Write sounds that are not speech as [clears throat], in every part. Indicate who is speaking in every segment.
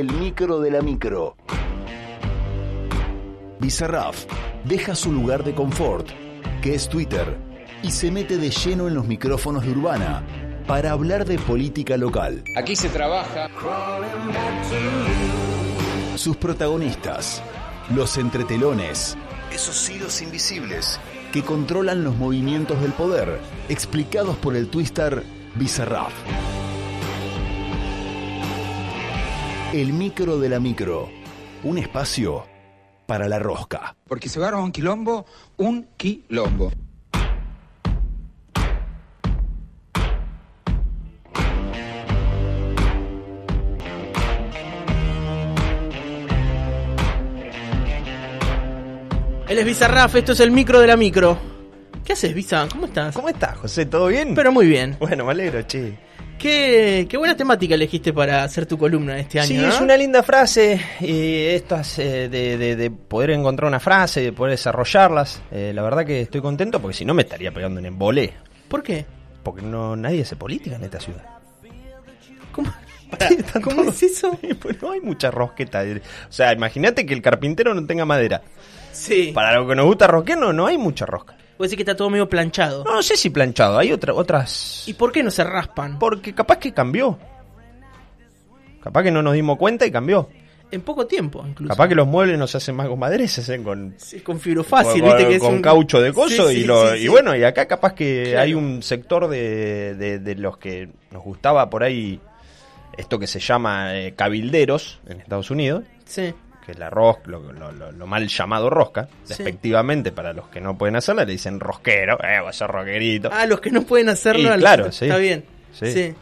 Speaker 1: el micro de la micro. Bizarraf deja su lugar de confort, que es Twitter, y se mete de lleno en los micrófonos de Urbana para hablar de política local.
Speaker 2: Aquí se trabaja.
Speaker 1: Sus protagonistas, los entretelones, esos hilos invisibles que controlan los movimientos del poder, explicados por el twister Bizarraf. El micro de la micro, un espacio para la rosca.
Speaker 2: Porque se va a un quilombo, un quilombo.
Speaker 3: Él es Bizarraf, esto es el micro de la micro. ¿Qué haces, Bizarraf? ¿Cómo estás?
Speaker 4: ¿Cómo estás, José? ¿Todo bien?
Speaker 3: Pero muy bien.
Speaker 4: Bueno, me alegro, che.
Speaker 3: Qué, qué buena temática elegiste para hacer tu columna este año.
Speaker 4: Sí,
Speaker 3: ¿no?
Speaker 4: es una linda frase. Y estas eh, de, de- de poder encontrar una frase, de poder desarrollarlas. Eh, la verdad que estoy contento porque si no me estaría pegando un embolé.
Speaker 3: ¿Por qué?
Speaker 4: Porque no nadie hace política en esta ciudad.
Speaker 3: ¿Cómo, [laughs] Pará,
Speaker 4: Están
Speaker 3: ¿cómo
Speaker 4: todos-
Speaker 3: es eso?
Speaker 4: Pues no hay mucha rosqueta. O sea, imagínate que el carpintero no tenga madera.
Speaker 3: Sí.
Speaker 4: Para lo que nos gusta rosquear, no, no hay mucha rosca.
Speaker 3: Puede decir que está todo medio planchado.
Speaker 4: No, no sé si planchado, hay otra, otras...
Speaker 3: ¿Y por qué no se raspan?
Speaker 4: Porque capaz que cambió. Capaz que no nos dimos cuenta y cambió.
Speaker 3: En poco tiempo, incluso.
Speaker 4: Capaz que los muebles no se hacen más con madera, se hacen con,
Speaker 3: Sí, con fibro fácil,
Speaker 4: con,
Speaker 3: viste que es
Speaker 4: con
Speaker 3: un-
Speaker 4: caucho de coso
Speaker 3: Sí,
Speaker 4: y,
Speaker 3: sí,
Speaker 4: lo- y bueno, y acá capaz que
Speaker 3: Claro.
Speaker 4: hay un sector de, de- de los que nos gustaba por ahí esto que se llama eh, cabilderos en Estados Unidos,
Speaker 3: Sí.
Speaker 4: Que es la rosca, lo, lo- lo- lo mal llamado rosca,
Speaker 3: Sí.
Speaker 4: despectivamente para los que no pueden hacerla, le dicen rosquero, eh, vos sos rosquerito.
Speaker 3: Ah, los que no pueden hacerlo.
Speaker 4: Y claro, sí.
Speaker 3: Está bien.
Speaker 4: Sí.
Speaker 3: Sí.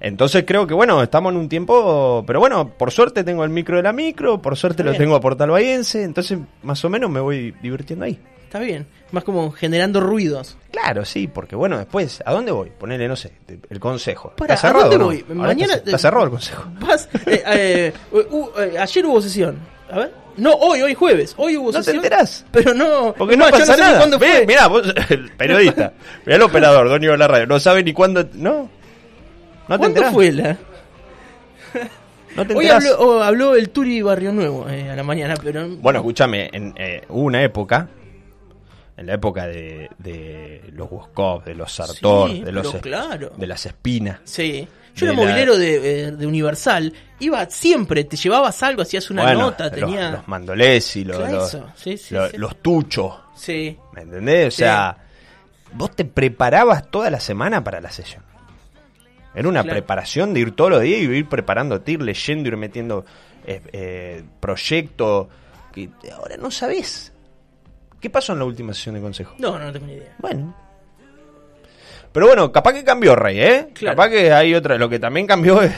Speaker 4: Entonces creo que bueno, estamos en un tiempo, pero bueno, por suerte tengo el micro de la micro, por suerte
Speaker 3: Está
Speaker 4: lo
Speaker 3: bien.
Speaker 4: tengo a Portal Bahiense, entonces más o menos me voy divirtiendo ahí.
Speaker 3: Está bien. Más como generando ruidos.
Speaker 4: Claro, sí, porque bueno, después, ¿a dónde voy? Ponerle, no sé, el consejo.
Speaker 3: Pará,
Speaker 4: ¿Está
Speaker 3: ¿a
Speaker 4: cerrado?
Speaker 3: dónde
Speaker 4: o no?
Speaker 3: voy?
Speaker 4: Ahora
Speaker 3: Mañana-
Speaker 4: está, está cerrado el consejo.
Speaker 3: Vas. eh, [laughs] eh, uh, eh, ayer hubo sesión. A ver. No, hoy, hoy jueves. Hoy hubo
Speaker 4: ¿No te
Speaker 3: sesión.
Speaker 4: enterás?
Speaker 3: Pero no.
Speaker 4: Porque no,
Speaker 3: yo
Speaker 4: pasa
Speaker 3: sé ni
Speaker 4: nada.
Speaker 3: cuándo
Speaker 4: Ve,
Speaker 3: fue.
Speaker 4: mirá, vos, [laughs] el periodista, mirá el operador, dueño de la radio, no sabe ni cuándo. No. ¿No te
Speaker 3: ¿Cuándo
Speaker 4: enterás?
Speaker 3: fue la? [laughs]
Speaker 4: ¿No te
Speaker 3: Hoy habló, oh, habló el Turi Barrio Nuevo eh, a la mañana, pero.
Speaker 4: Bueno, escúchame, en, eh, hubo una época, en la época de, de los Woskov, de los Sartor,
Speaker 3: Sí,
Speaker 4: de, los,
Speaker 3: claro.
Speaker 4: de las espinas.
Speaker 3: Sí. Yo era
Speaker 4: la-
Speaker 3: movilero de, eh, de Universal. Iba siempre, te llevabas algo, hacías una
Speaker 4: Bueno,
Speaker 3: nota,
Speaker 4: los-
Speaker 3: tenía.
Speaker 4: Los, mandolesi, los,
Speaker 3: Claro,
Speaker 4: los,
Speaker 3: eso. Sí, sí,
Speaker 4: los- tuchos,
Speaker 3: Sí.
Speaker 4: ¿me entendés? O sea, vos te preparabas toda la semana para la sesión. Era una
Speaker 3: Claro.
Speaker 4: preparación de ir todos los días y ir preparándote, ir leyendo, ir metiendo eh, eh, proyectos que ahora no sabés. ¿Qué pasó en la última sesión de consejo?
Speaker 3: No, no tengo ni idea.
Speaker 4: Bueno. Pero bueno, capaz que cambió, Rey, ¿eh?
Speaker 3: Claro.
Speaker 4: Capaz que hay otra. Lo que también cambió es.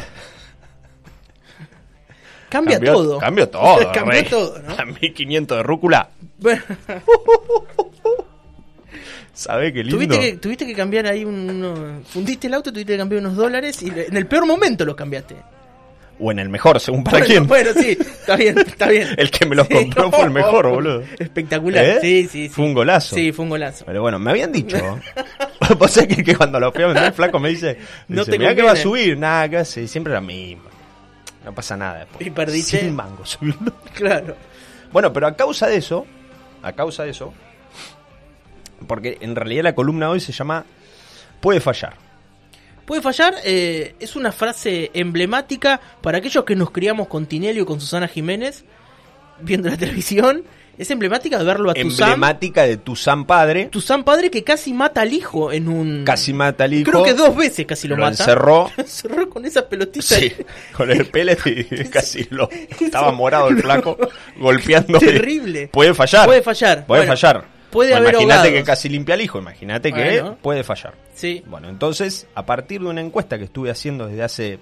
Speaker 3: Cambia
Speaker 4: cambió,
Speaker 3: todo.
Speaker 4: Cambió todo, [laughs]
Speaker 3: Cambió todo, ¿no? [laughs]
Speaker 4: A 1500 de rúcula.
Speaker 3: Bueno, [laughs]
Speaker 4: ¿Sabés qué lindo?
Speaker 3: tuviste que, tuviste que cambiar ahí uno, fundiste el auto, tuviste que cambiar unos dólares y en el peor momento los cambiaste.
Speaker 4: O en el mejor, según para
Speaker 3: bueno,
Speaker 4: quién.
Speaker 3: Bueno, sí, está bien, está bien. [laughs]
Speaker 4: El que me los
Speaker 3: Sí,
Speaker 4: compró fue el mejor, [laughs] boludo.
Speaker 3: Espectacular,
Speaker 4: ¿Eh?
Speaker 3: sí, sí, sí.
Speaker 4: Fue un golazo.
Speaker 3: Sí, fue un golazo.
Speaker 4: Pero bueno, me habían dicho. [laughs] Vos sabés que, que cuando lo fui a vender, el flaco me dice:
Speaker 3: No
Speaker 4: dice,
Speaker 3: te
Speaker 4: Mirá que va a
Speaker 3: conviene".
Speaker 4: subir. Nada, hace. Siempre lo mismo. No pasa nada después.
Speaker 3: Y perdiste.
Speaker 4: Sin mango subiendo.
Speaker 3: Claro.
Speaker 4: Bueno, pero a causa de eso, a causa de eso, porque en realidad la columna hoy se llama Puede fallar.
Speaker 3: Puede fallar, eh, es una frase emblemática para aquellos que nos criamos con Tinelli o con Susana Jiménez viendo la televisión. Es emblemática de verlo a Tuzán.
Speaker 4: Emblemática de tu San padre.
Speaker 3: Tuzán padre que casi mata al hijo en un...
Speaker 4: Casi mata al hijo.
Speaker 3: Creo que dos veces casi lo,
Speaker 4: lo
Speaker 3: mata.
Speaker 4: encerró. [laughs]
Speaker 3: Lo encerró con esas pelotitas.
Speaker 4: Sí, con el pellet [laughs] y casi lo. [laughs] Estaba morado el flaco, golpeando.
Speaker 3: Terrible.
Speaker 4: Puede fallar.
Speaker 3: Puede fallar.
Speaker 4: Puede
Speaker 3: Bueno,
Speaker 4: fallar.
Speaker 3: Puede haber
Speaker 4: Imagínate que casi limpia al hijo. Imagínate
Speaker 3: Bueno.
Speaker 4: que puede fallar.
Speaker 3: Sí.
Speaker 4: Bueno, entonces, a partir de una encuesta que estuve haciendo desde hace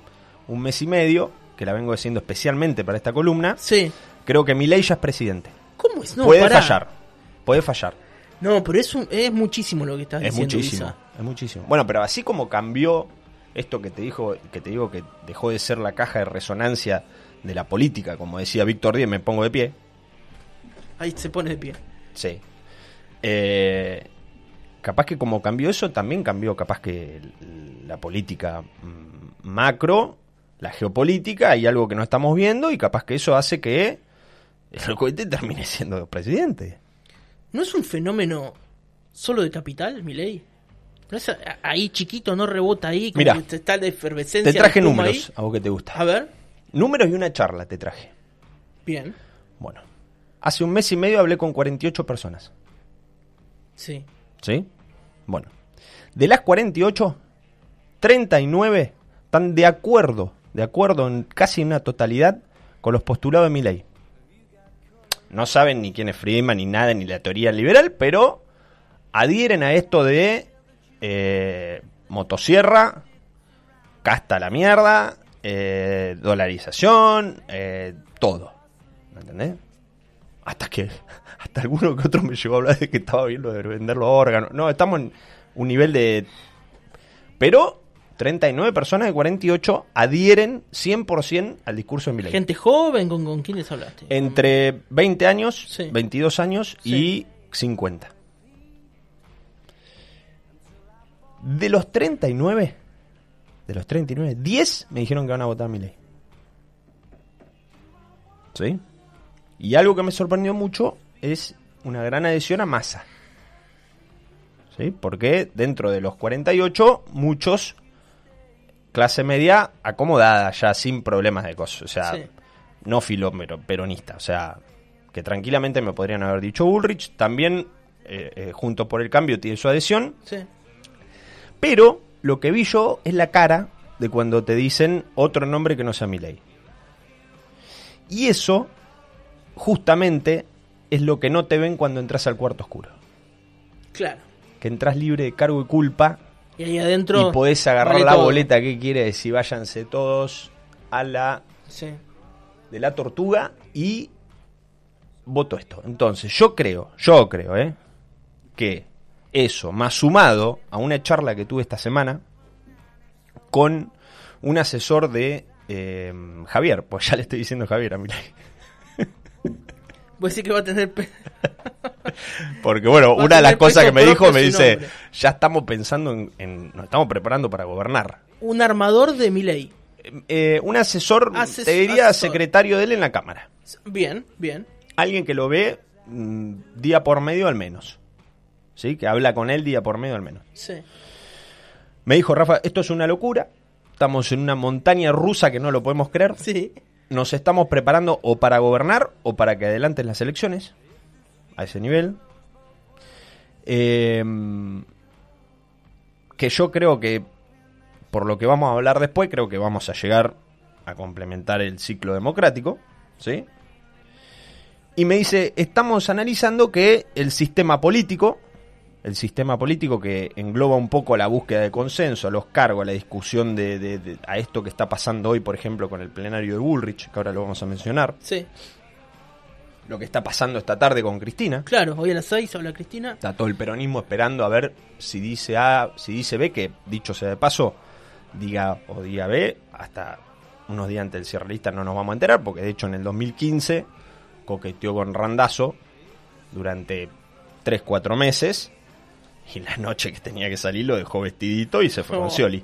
Speaker 4: un mes y medio, que la vengo haciendo especialmente para esta columna,
Speaker 3: Sí.
Speaker 4: creo que Milei ya es presidente.
Speaker 3: ¿Cómo es? No,
Speaker 4: puede
Speaker 3: pará.
Speaker 4: fallar. Puede fallar.
Speaker 3: No, pero es, un- es muchísimo lo que estás
Speaker 4: Es
Speaker 3: diciendo.
Speaker 4: muchísimo. Es muchísimo. Bueno, pero así como cambió esto que te dijo, que te digo que dejó de ser la caja de resonancia de la política, como decía Víctor Díez, me pongo de pie.
Speaker 3: Ahí se pone de pie.
Speaker 4: Sí. Eh, capaz que como cambió eso, también cambió capaz que la política mm, macro la geopolítica hay algo que no estamos viendo y capaz que eso hace que el cohete termine siendo presidente.
Speaker 3: ¿No es un fenómeno solo de capital, Milei? ¿No es ahí chiquito, no rebota ahí? Como
Speaker 4: Mirá,
Speaker 3: está efervescencia.
Speaker 4: Te traje números,
Speaker 3: ahí?
Speaker 4: a vos que te gusta.
Speaker 3: A ver,
Speaker 4: Números y una charla te traje.
Speaker 3: bien.
Speaker 4: Bueno, hace un mes y medio hablé con 48 personas.
Speaker 3: Sí.
Speaker 4: ¿Sí? Bueno, de las 48, 39 están de acuerdo, de acuerdo en casi una totalidad con los postulados de mi ley. No saben ni quién es Friedman, ni nada, ni la teoría liberal, pero adhieren a esto de eh, motosierra, casta la mierda, eh, dolarización, eh, todo. ¿Me entendés? Hasta que, hasta alguno que otro me llegó a hablar de que estaba bien lo de vender los órganos. No, estamos en un nivel de... Pero 39 personas de 48 adhieren 100% al discurso de Milei.
Speaker 3: Gente joven, ¿con, con quiénes hablaste?
Speaker 4: Entre 20 años,
Speaker 3: Sí.
Speaker 4: 22 años
Speaker 3: Sí.
Speaker 4: y 50. De los 39, de los 39, 10 me dijeron que van a votar a mi ley. ¿Sí? Y algo que me sorprendió mucho es una gran adhesión a masa. ¿Sí? Porque dentro de los 48, muchos clase media acomodada, ya sin problemas de cosas. O sea,
Speaker 3: Sí.
Speaker 4: no filómero, peronista. O sea, que tranquilamente me podrían haber dicho Bullrich. También, eh, eh, junto por el cambio, tiene su adhesión.
Speaker 3: Sí.
Speaker 4: Pero lo que vi yo es la cara de cuando te dicen otro nombre que no sea Milei. Y eso, justamente, es lo que no te ven cuando entras al cuarto oscuro.
Speaker 3: Claro.
Speaker 4: Que entras libre de cargo y culpa
Speaker 3: Y ahí adentro.
Speaker 4: y podés agarrar
Speaker 3: vale
Speaker 4: la
Speaker 3: todo.
Speaker 4: boleta que quiere decir váyanse todos a la
Speaker 3: Sí.
Speaker 4: de la tortuga y voto esto. Entonces, yo creo, yo creo, ¿eh? Que eso, más sumado a una charla que tuve esta semana con un asesor de eh, Javier, pues ya le estoy diciendo Javier a mi [laughs]
Speaker 3: Vos decís que va a tener. [laughs]
Speaker 4: Porque bueno, [laughs]
Speaker 3: Va a
Speaker 4: una de las cosas que me dijo me dice,
Speaker 3: nombre.
Speaker 4: ya estamos pensando en, en- nos estamos preparando para gobernar.
Speaker 3: un armador de Milei.
Speaker 4: Eh, un asesor,
Speaker 3: Ases-
Speaker 4: te diría
Speaker 3: asesor.
Speaker 4: secretario de él en la Cámara.
Speaker 3: Bien, bien.
Speaker 4: alguien que lo ve mm, día por medio al menos. ¿Sí? Que habla con él día por medio al menos.
Speaker 3: Sí.
Speaker 4: Me dijo, Rafa, esto es una locura. Estamos en una montaña rusa que no lo podemos creer.
Speaker 3: Sí.
Speaker 4: Nos estamos preparando o para gobernar o para que adelanten las elecciones. A ese nivel. Eh, que yo creo que, por lo que vamos a hablar después, creo que vamos a llegar a complementar el ciclo democrático. ¿Sí? Y me dice, estamos analizando que el sistema político, el sistema político que engloba un poco la búsqueda de consenso, a los cargos, a la discusión de, de- de- a esto que está pasando hoy, por ejemplo, con el plenario de Bullrich, que ahora lo vamos a mencionar,
Speaker 3: Sí.
Speaker 4: lo que está pasando esta tarde con Cristina.
Speaker 3: Claro, hoy a las 6 habla Cristina.
Speaker 4: Está todo el peronismo esperando a ver si dice A, si dice B, que dicho sea de paso, diga o diga B, hasta unos días antes del cierre lista no nos vamos a enterar, porque de hecho en el 2015 coqueteó con Randazo durante 3-4 meses, [laughs] y la noche que tenía que salir lo dejó vestidito y se fue
Speaker 3: Oh.
Speaker 4: con Scioli.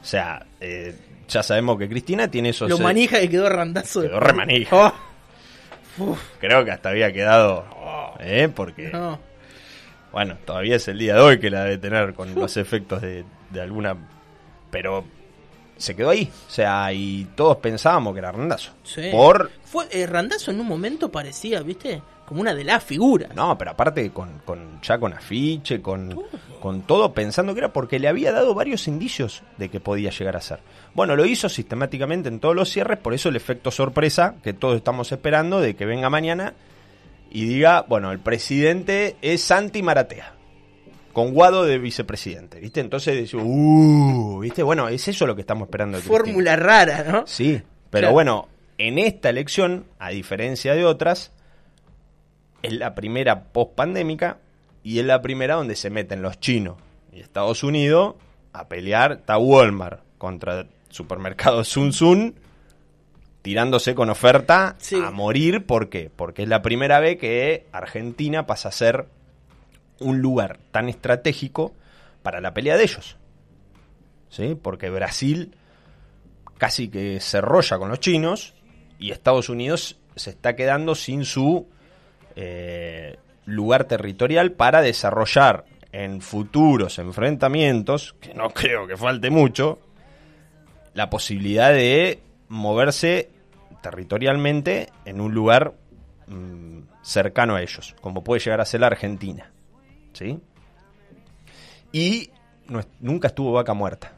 Speaker 4: O sea, eh, ya sabemos que Cristina tiene esos...
Speaker 3: Lo
Speaker 4: eh,
Speaker 3: manija y quedó randazo.
Speaker 4: Quedó re manija. [laughs]
Speaker 3: Oh, uf,
Speaker 4: Creo que hasta había quedado... ¿eh? Porque...
Speaker 3: no.
Speaker 4: Bueno, todavía es el día de hoy que la debe tener con los efectos de, de alguna. Pero se quedó ahí. O sea, y todos pensábamos que era Randazo.
Speaker 3: Sí.
Speaker 4: Por.
Speaker 3: Fue, eh, Randazo en un momento parecía, ¿viste? Como una de las figuras.
Speaker 4: No, pero aparte con, con ya con afiche, con, con todo, pensando que era porque le había dado varios indicios de que podía llegar a ser. Bueno, lo hizo sistemáticamente en todos los cierres, por eso el efecto sorpresa que todos estamos esperando de que venga mañana y diga, bueno, el presidente es Santi Maratea, con Guado de vicepresidente, ¿viste? Entonces, dice, uh, ¿viste? Bueno, es eso lo que estamos esperando.
Speaker 3: Fórmula rara, ¿no?
Speaker 4: Sí, pero
Speaker 3: Claro.
Speaker 4: bueno, en esta elección, a diferencia de otras, es la primera post-pandémica y es la primera donde se meten los chinos y Estados Unidos a pelear. Está Walmart contra supermercados Sun Sun tirándose con oferta
Speaker 3: Sí.
Speaker 4: a morir. ¿Por qué? Porque es la primera vez que Argentina pasa a ser un lugar tan estratégico para la pelea de ellos. ¿Sí? Porque Brasil casi que se rolla con los chinos y Estados Unidos se está quedando sin su eh, lugar territorial para desarrollar en futuros enfrentamientos, que no creo que falte mucho, la posibilidad de moverse territorialmente en un lugar mm, cercano a ellos, como puede llegar a ser la Argentina. ¿Sí? Y nunca estuvo vaca muerta.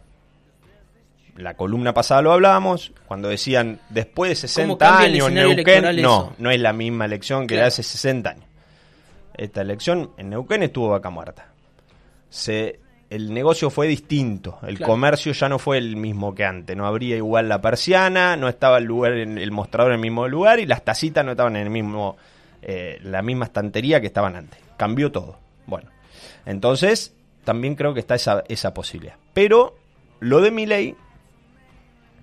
Speaker 4: La columna pasada lo hablábamos, cuando decían después de 60
Speaker 3: cambia el
Speaker 4: años Neuquén, no, no es la misma elección que de hace 60 años. Esta elección en Neuquén estuvo vaca muerta. Se, el negocio fue distinto, el
Speaker 3: Claro.
Speaker 4: comercio ya no fue el mismo que antes, no habría igual la persiana, no estaba el lugar el mostrador en el mismo lugar y las tacitas no estaban en el mismo eh, la misma estantería que estaban antes. Cambió todo. Bueno, entonces también creo que está esa, esa posibilidad. Pero lo de mi ley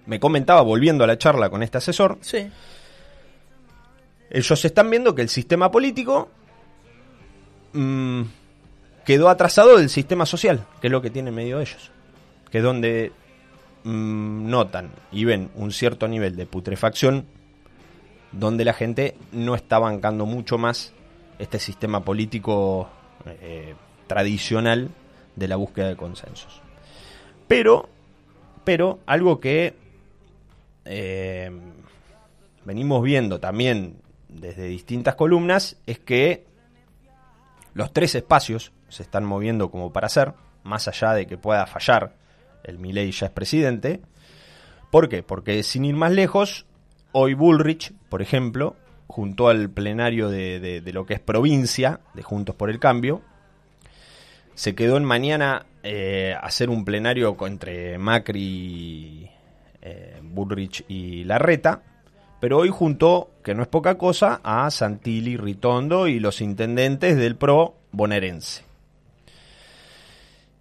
Speaker 4: me comentaba volviendo a la charla con este asesor,
Speaker 3: Sí.
Speaker 4: ellos están viendo que el sistema político mm, quedó atrasado del sistema social, que es lo que tiene en medio de ellos. Que es donde mm, notan y ven un cierto nivel de putrefacción, donde la gente no está bancando mucho más este sistema político eh, tradicional de la búsqueda de consensos. Pero, pero algo que eh, venimos viendo también desde distintas columnas es que los tres espacios se están moviendo como para hacer, más allá de que pueda fallar el Milei ya es presidente. ¿Por qué? Porque sin ir más lejos, hoy Bullrich, por ejemplo, junto al plenario de, lo que es provincia, de Juntos por el Cambio, se quedó en mañana eh, hacer un plenario entre Macri, eh, Bullrich y Larreta, pero hoy juntó, que no es poca cosa, a Santilli, Ritondo y los intendentes del PRO bonaerense.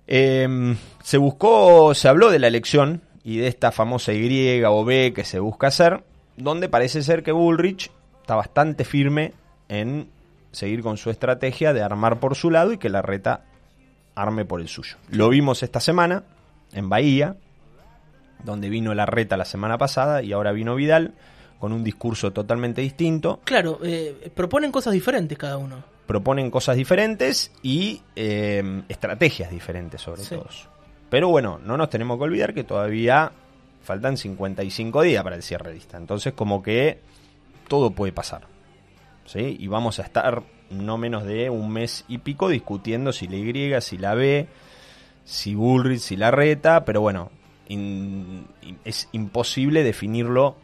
Speaker 4: Eh, se buscó, se habló de la elección y de esta famosa Y o B que se busca hacer, donde parece ser que Bullrich está bastante firme en seguir con su estrategia de armar por su lado y que la reta arme por el suyo. Lo vimos esta semana en Bahía, donde vino la reta la semana pasada y ahora vino Vidal con un discurso totalmente distinto.
Speaker 3: Claro, eh, proponen cosas diferentes cada uno.
Speaker 4: Proponen cosas diferentes y eh, estrategias diferentes sobre
Speaker 3: Sí.
Speaker 4: todo. Pero bueno, no nos tenemos que olvidar que todavía faltan 55 días para el cierre de lista. Entonces como que todo puede pasar. ¿sí? Y vamos a estar no menos de un mes y pico discutiendo si la Y, si la B, si Bullrich, si la reta, pero bueno, es imposible definirlo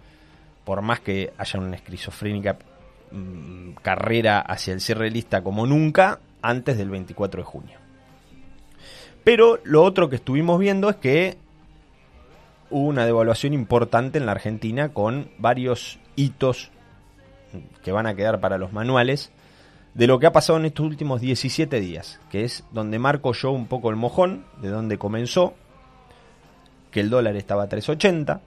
Speaker 4: por más que haya una esquizofrénica mm, carrera hacia el cierre lista como nunca antes del 24 de junio. Pero lo otro que estuvimos viendo es que hubo una devaluación importante en la Argentina con varios hitos que van a quedar para los manuales de lo que ha pasado en estos últimos 17 días, que es donde marco yo un poco el mojón, de donde comenzó, que el dólar estaba a 3.80,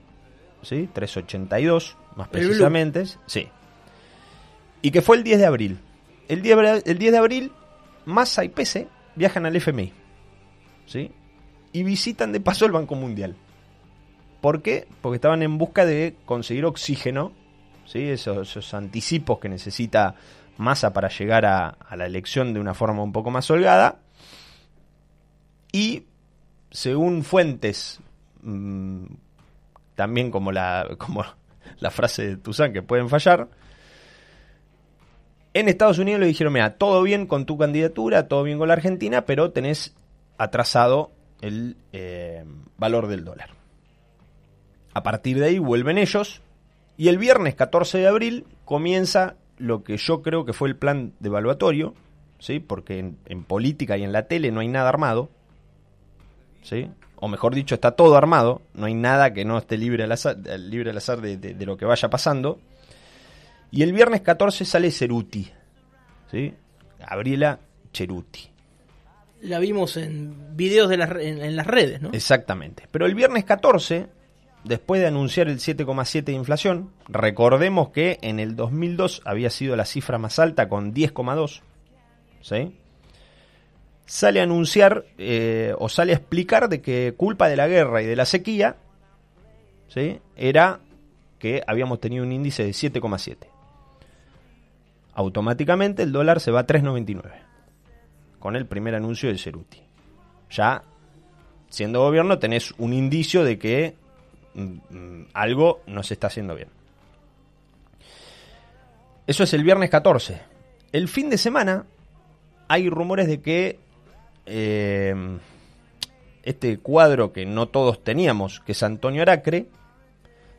Speaker 4: ¿sí? 3.82 más precisamente, sí. Y que fue el 10 de abril. El 10, de abra- el 10 de abril, Massa y Pese viajan al FMI, ¿sí? Y visitan de paso el Banco Mundial. ¿Por qué? Porque estaban en busca de conseguir oxígeno, ¿sí? esos, esos anticipos que necesita Massa para llegar a, a la elección de una forma un poco más holgada. Y según fuentes, mm, también como la, [laughs] como la frase de Tuzán que pueden fallar, en Estados Unidos le dijeron, mira, todo bien con tu candidatura, todo bien con la Argentina, pero tenés atrasado el eh, valor del dólar. A partir de ahí vuelven ellos y el viernes 14 de abril comienza lo que yo creo que fue el plan devaluatorio, ¿sí? porque en, en política y en la tele no hay nada armado, ¿sí? O mejor dicho, está todo armado, no hay nada que no esté libre al azar, libre al azar de, de- de lo que vaya pasando. Y el viernes 14 sale Ceruti, ¿sí? Gabriela Ceruti.
Speaker 3: La vimos en videos de las, re- en, en las redes, ¿no?
Speaker 4: Exactamente. Pero el viernes 14, después de anunciar el 7,7 de inflación, recordemos que en el 2002 había sido la cifra más alta con 10,2. ¿Sí? Sale a anunciar eh, o sale a explicar de que culpa de la guerra y de la sequía ¿sí? era que habíamos tenido un índice de 7,7. Automáticamente el dólar se va a 3,99 con el primer anuncio de Ceruti. Ya siendo gobierno tenés un indicio de que mm, mm, algo no se está haciendo bien. Eso es el viernes 14. El fin de semana hay rumores de que eh, este cuadro que no todos teníamos, que es Antonio Aracre,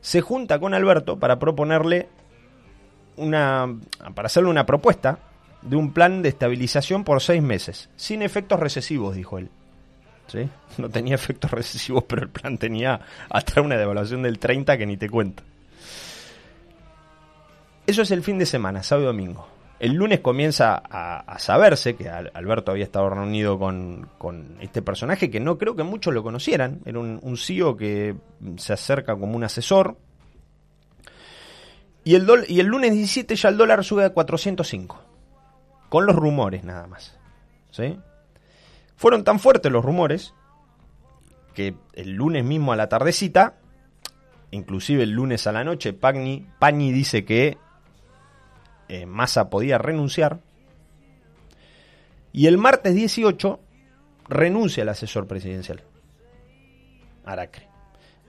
Speaker 4: se junta con Alberto para proponerle una. para hacerle una propuesta de un plan de estabilización por seis meses, sin efectos recesivos, dijo él. ¿Sí? [laughs] No tenía efectos recesivos, pero el plan tenía hasta una devaluación del 30 que ni te cuento. Eso es el fin de semana, sábado y domingo. El lunes comienza a, saberse que Alberto había estado reunido con, este personaje que no creo que muchos lo conocieran. Era un, un CEO que se acerca como un asesor. Y el, y el lunes 17 ya el dólar sube a 405. Con los rumores nada más. ¿Sí? Fueron tan fuertes los rumores que el lunes mismo a la tardecita, inclusive el lunes a la noche, Pagni, Pagni dice que eh, Massa podía renunciar. Y el martes 18 renuncia el asesor presidencial. Aracre.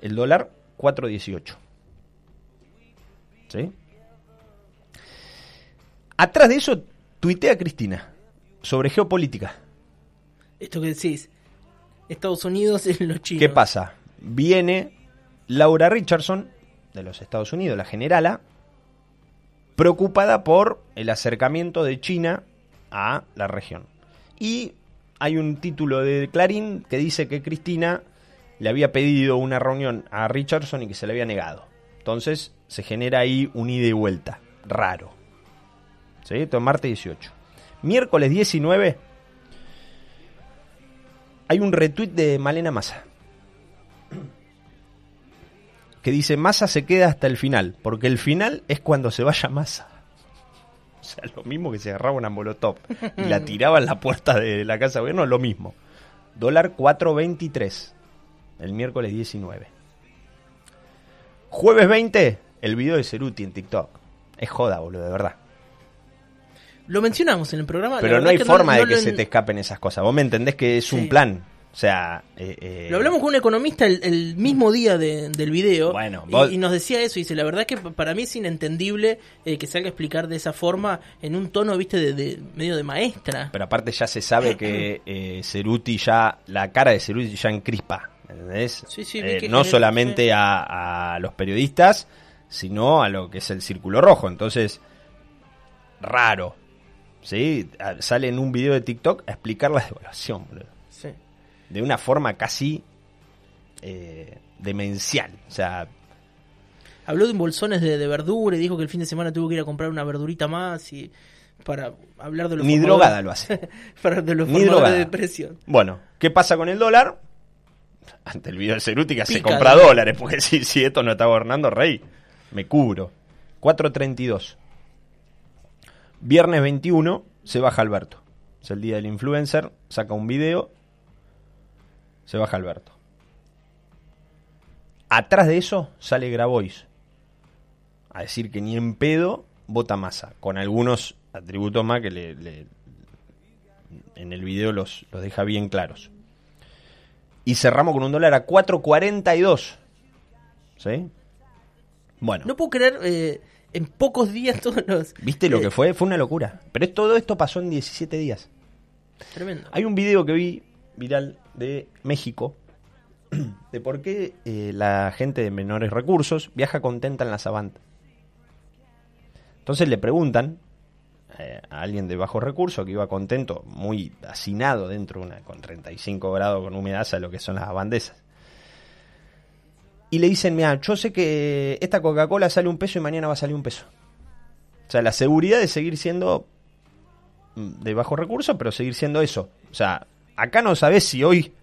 Speaker 4: El dólar 4.18. ¿Sí? Atrás de eso tuitea Cristina sobre geopolítica.
Speaker 3: Esto que decís, Estados Unidos es los chinos.
Speaker 4: ¿Qué pasa? Viene Laura Richardson de los Estados Unidos, la generala, preocupada por el acercamiento de China a la región. Y hay un título de Clarín que dice que Cristina le había pedido una reunión a Richardson y que se le había negado. Entonces se genera ahí un ida y vuelta. Raro. ¿Sí? Esto es martes 18. Miércoles 19 hay un retweet de Malena Massa que dice Massa se queda hasta el final, porque el final es cuando se vaya Massa. [laughs] O sea, lo mismo que se agarraba una molotov y la [laughs] tiraba en la puerta de la casa de gobierno, lo mismo. Dólar 4.23, el miércoles 19. Jueves 20, el video de Ceruti en TikTok. Es joda, boludo, de verdad.
Speaker 3: Lo mencionamos en el programa.
Speaker 4: Pero no hay forma de que se te escapen esas cosas. Vos me entendés que es un plan. O sea,
Speaker 3: eh, eh, lo hablamos con un economista el, mismo día del video bueno, y, nos decía eso. Y dice: La verdad es que para mí es inentendible eh, que se haga explicar de esa forma en un tono, viste, de, medio de maestra.
Speaker 4: Pero aparte, ya se sabe que [clears throat] Ceruti ya, la cara de Ceruti ya encrispa. ¿Entendés? Sí, sí, no solamente a, a los periodistas, sino a lo que es el círculo rojo. Entonces, raro. ¿Sí? Sale en un video de TikTok a explicar la [laughs] devaluación, boludo de una forma casi eh, demencial. O sea.
Speaker 3: Habló de bolsones de, de verdura y dijo que el fin de semana tuvo que ir a comprar una verdurita más y para hablar de los
Speaker 4: Ni drogada lo hace. [laughs]
Speaker 3: para de los Ni de depresión.
Speaker 4: Bueno, ¿qué pasa con el dólar? Ante el video de Cerútica se compra dólares, porque si, si esto no está gobernando, rey, me cubro. 4.32. Viernes 21 se baja Alberto. Es el día del influencer, saca un video se baja Alberto. Atrás de eso sale Grabois a decir que ni en pedo vota masa, con algunos atributos más que le, en el video los, los deja bien claros. Y cerramos con un dólar a 4.42. ¿Sí?
Speaker 3: Bueno. No puedo creer eh, en pocos días todos los...
Speaker 4: ¿Viste lo que fue? Fue una locura. Pero todo esto pasó en 17 días.
Speaker 3: Tremendo.
Speaker 4: Hay un video que vi viral de México [clears throat] de por qué eh, la gente de menores recursos viaja contenta en la sabana. Entonces le preguntan eh, a alguien de bajos recursos que iba contento, muy hacinado dentro una, con 35 grados, con humedad, a lo que son las bandesas. Y le dicen, mira, yo sé que esta Coca-Cola sale un peso y mañana va a salir un peso. O sea, la seguridad de seguir siendo mm, de bajo recursos, pero seguir siendo eso. O sea, acá no sabes si hoy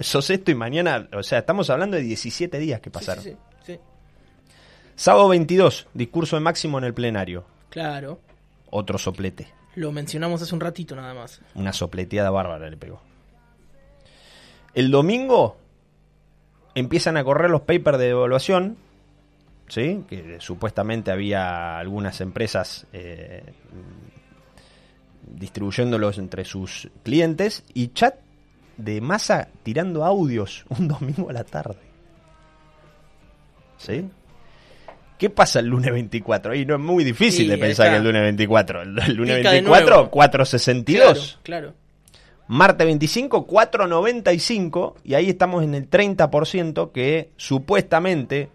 Speaker 4: sos esto y mañana, o sea, estamos hablando de 17 días que pasaron. Sí, sí, Sábado 22, discurso de máximo en el plenario.
Speaker 3: Claro.
Speaker 4: Otro soplete.
Speaker 3: Lo mencionamos hace un ratito nada más.
Speaker 4: Una sopleteada bárbara le pegó. El domingo empiezan a correr los papers de evaluación ¿sí? que supuestamente había algunas empresas eh, distribuyéndolos entre sus clientes, y chat de masa tirando audios [laughs] un domingo a la tarde. ¿Sí? ¿Qué pasa el lunes 24? Y no es muy difícil de pensar que el lunes 24. El, lunes 24, 462.
Speaker 3: Claro, claro.
Speaker 4: Marte 25, 495. Y ahí estamos en el 30% que supuestamente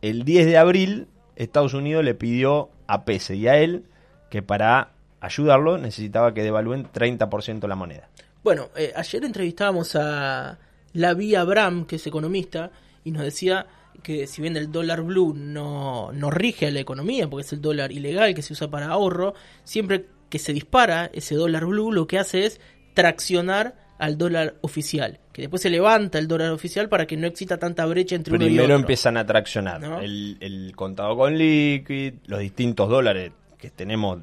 Speaker 4: el 10 de abril Estados Unidos le pidió a Pese y a él que para ayudarlo necesitaba que devalúen 30% la moneda.
Speaker 3: Bueno, eh, ayer entrevistábamos a Lavi Abram, que es economista, y nos decía que si bien el dólar blue no, no rige a la economía, porque es el dólar ilegal que se usa para ahorro, siempre que se dispara ese dólar blue lo que hace es traccionar al dólar oficial, que después se levanta el dólar oficial para que no exista tanta brecha entre
Speaker 4: Primero
Speaker 3: uno y otro.
Speaker 4: empiezan a traccionar el, el contado con liquid, los distintos dólares que tenemos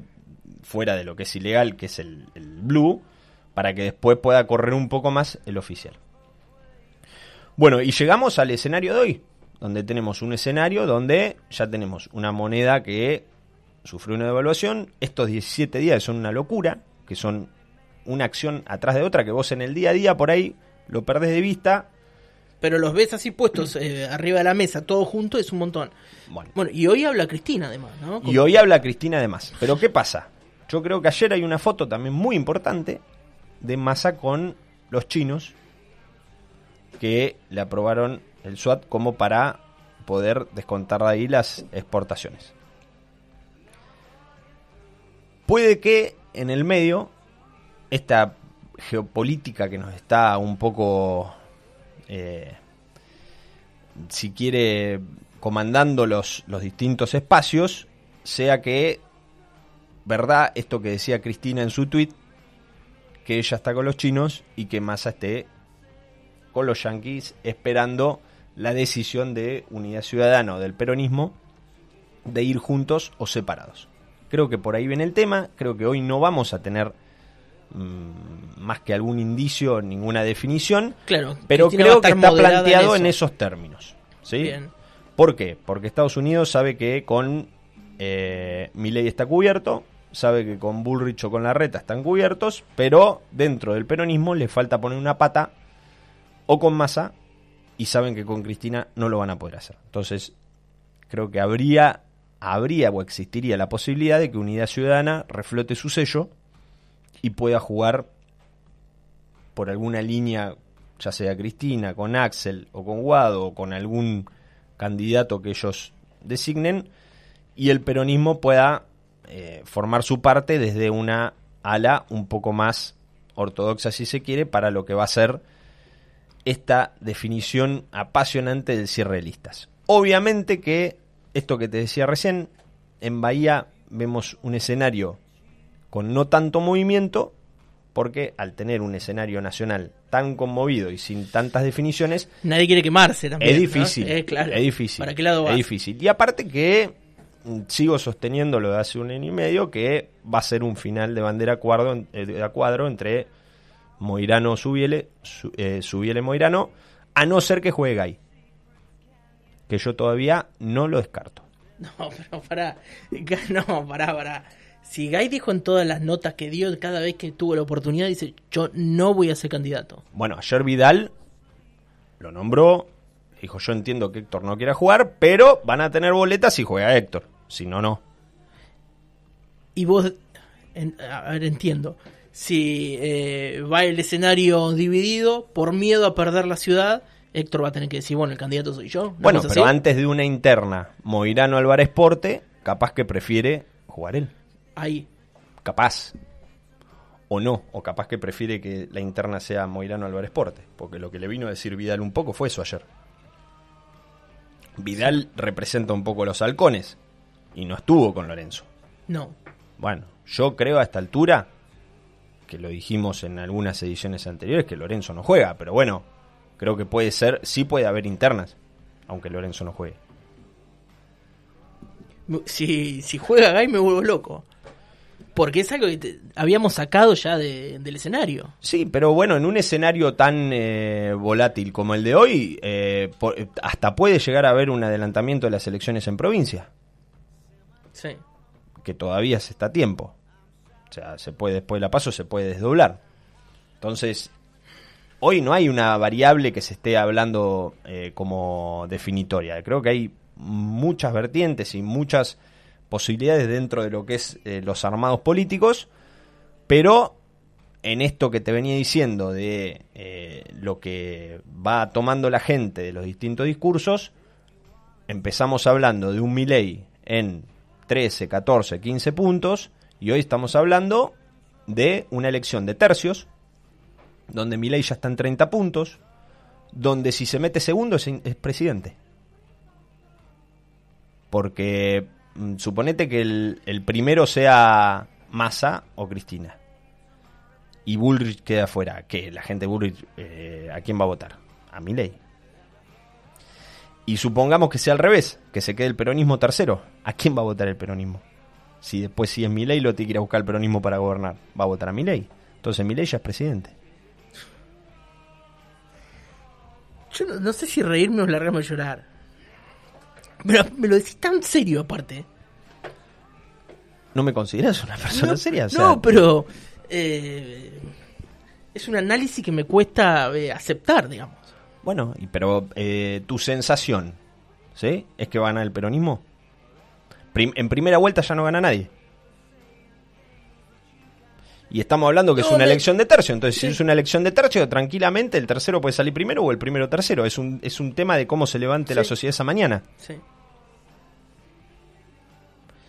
Speaker 4: fuera de lo que es ilegal, que es el, blue, para que después pueda correr un poco más el oficial. Bueno, y llegamos al escenario de hoy, donde tenemos un escenario donde ya tenemos una moneda que sufrió una devaluación. Estos 17 días son una locura, que son una acción atrás de otra, que vos en el día a día por ahí lo perdés de vista.
Speaker 3: Pero los ves así puestos eh, arriba de la mesa, todo junto, es un montón. Bueno. y hoy habla Cristina además, ¿no?
Speaker 4: Y hoy habla Cristina además. Pero ¿qué pasa? Yo creo que ayer hay una foto también muy importante de Massa con los chinos que le aprobaron el SWAT como para poder descontar de ahí las exportaciones. Puede que en el medio esta geopolítica que nos está un poco, eh, si quiere, comandando los, los distintos espacios, sea que verdad esto que decía Cristina en su tweet, que ella está con los chinos y que Massa esté con los yanquis esperando la decisión de Unidad Ciudadana o del peronismo de ir juntos o separados. Creo que por ahí viene el tema, creo que hoy no vamos a tener mm, más que algún indicio, ninguna definición,
Speaker 3: claro,
Speaker 4: pero creo que está planteado en, esos términos. ¿sí? ¿Por qué? Porque Estados Unidos sabe que con eh, ley está cubierto, sabe que con Bullrich o con Larreta están cubiertos, pero dentro del peronismo le falta poner una pata o con Massa y saben que con Cristina no lo van a poder hacer. Entonces, creo que habría, habría o existiría la posibilidad de que Unidad Ciudadana reflote su sello y pueda jugar por alguna línea, ya sea Cristina, con Axel o con Guado o con algún candidato que ellos designen, y el peronismo pueda eh, formar su parte desde una ala un poco más ortodoxa, si se quiere, para lo que va a ser esta definición apasionante del cierre de listas. Obviamente que esto que te decía recién, en Bahía vemos un escenario con no tanto movimiento, porque al tener un escenario nacional tan conmovido y sin tantas definiciones...
Speaker 3: Nadie quiere quemarse también.
Speaker 4: Es difícil. Es, claro. es difícil.
Speaker 3: ¿Para qué lado
Speaker 4: Es difícil. Y aparte que sigo sosteniendo lo de hace un año y medio que va a ser un final de bandera cuadro, eh, de cuadro entre Moirano Subiele, eh, Subiele Moirano, a no ser que juegue Gay. Que yo todavía no lo descarto. [laughs]
Speaker 3: No, pero para, [laughs] no, pará, pará. Si Gay dijo en todas las notas que dio cada vez que tuvo la oportunidad, dice, yo no voy a ser candidato.
Speaker 4: Bueno, ayer Vidal lo nombró, Dijo, yo entiendo que Héctor no quiera jugar, pero van a tener boletas si juega Héctor. Si no, no.
Speaker 3: Y vos, a ver, entiendo. Si eh, va el escenario dividido por miedo a perder la ciudad, Héctor va a tener que decir, bueno, el candidato soy yo.
Speaker 4: Bueno, pero antes de una interna, Moirano Álvarez Porte, capaz que prefiere jugar él.
Speaker 3: Ahí.
Speaker 4: Capaz. O no, o capaz que prefiere que la interna sea Moirano Álvarez Porte, porque lo que le vino a decir Vidal un poco fue eso ayer. Vidal representa un poco los halcones y no estuvo con Lorenzo.
Speaker 3: No.
Speaker 4: Bueno, yo creo a esta altura, que lo dijimos en algunas ediciones anteriores, que Lorenzo no juega, pero bueno, creo que puede ser, sí puede haber internas, aunque Lorenzo no juegue.
Speaker 3: Si, si juega Gay me vuelvo loco. porque es algo que habíamos sacado ya del escenario.
Speaker 4: Sí, pero bueno, en un escenario tan eh, volátil como el de hoy, eh, hasta puede llegar a haber un adelantamiento de las elecciones en provincia. Que todavía se está a tiempo. O sea, se puede, después de la paso se puede desdoblar. Entonces, hoy no hay una variable que se esté hablando eh, como definitoria. Creo que hay muchas vertientes y muchas posibilidades dentro de lo que es eh, los armados políticos, pero en esto que te venía diciendo de eh, lo que va tomando la gente de los distintos discursos, empezamos hablando de un Milei en 13, 14, 15 puntos y hoy estamos hablando de una elección de tercios, donde Milei ya está en 30 puntos, donde si se mete segundo es, es presidente. Porque Mm, suponete que el, primero sea Massa o Cristina. Y Bullrich queda afuera. que La gente Bullrich, eh, ¿a quién va a votar? A ley Y supongamos que sea al revés, que se quede el peronismo tercero. ¿A quién va a votar el peronismo? Si después, si es ley lo tiene que ir a buscar el peronismo para gobernar, va a votar a ley Entonces ley ya es presidente.
Speaker 3: Yo no, sé si reírme o largarme a llorar. Pero me lo decís tan serio aparte.
Speaker 4: ¿No me consideras una persona seria?
Speaker 3: no, pero eh, es un análisis que me cuesta eh, aceptar, digamos.
Speaker 4: Bueno, y, pero eh, tu sensación, ¿sí? ¿Es que va a ganar el peronismo? en primera vuelta ya no gana nadie. Y estamos hablando que es una elección de tercio. Entonces, si es una elección de tercio, tranquilamente el tercero puede salir primero o el primero tercero. Es un, es un tema de cómo se levante la sociedad esa mañana.
Speaker 3: Sí.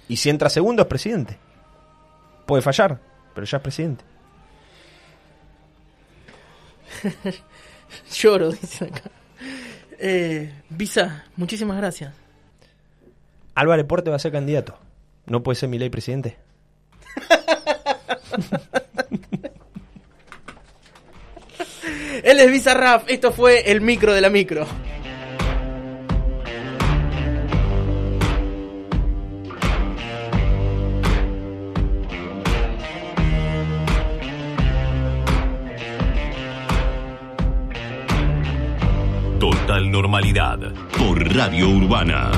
Speaker 4: Y si entra segundo, es presidente. Puede fallar, pero ya es presidente. [laughs] [laughs]
Speaker 3: Lloro, dice acá. Eh, Visa, muchísimas gracias.
Speaker 4: Álvaro Porte va a ser candidato. ¿No puede ser mi ley presidente? [laughs]
Speaker 3: Él es Bizarrap, esto fue el micro de la micro.
Speaker 1: Por Radio Urbana.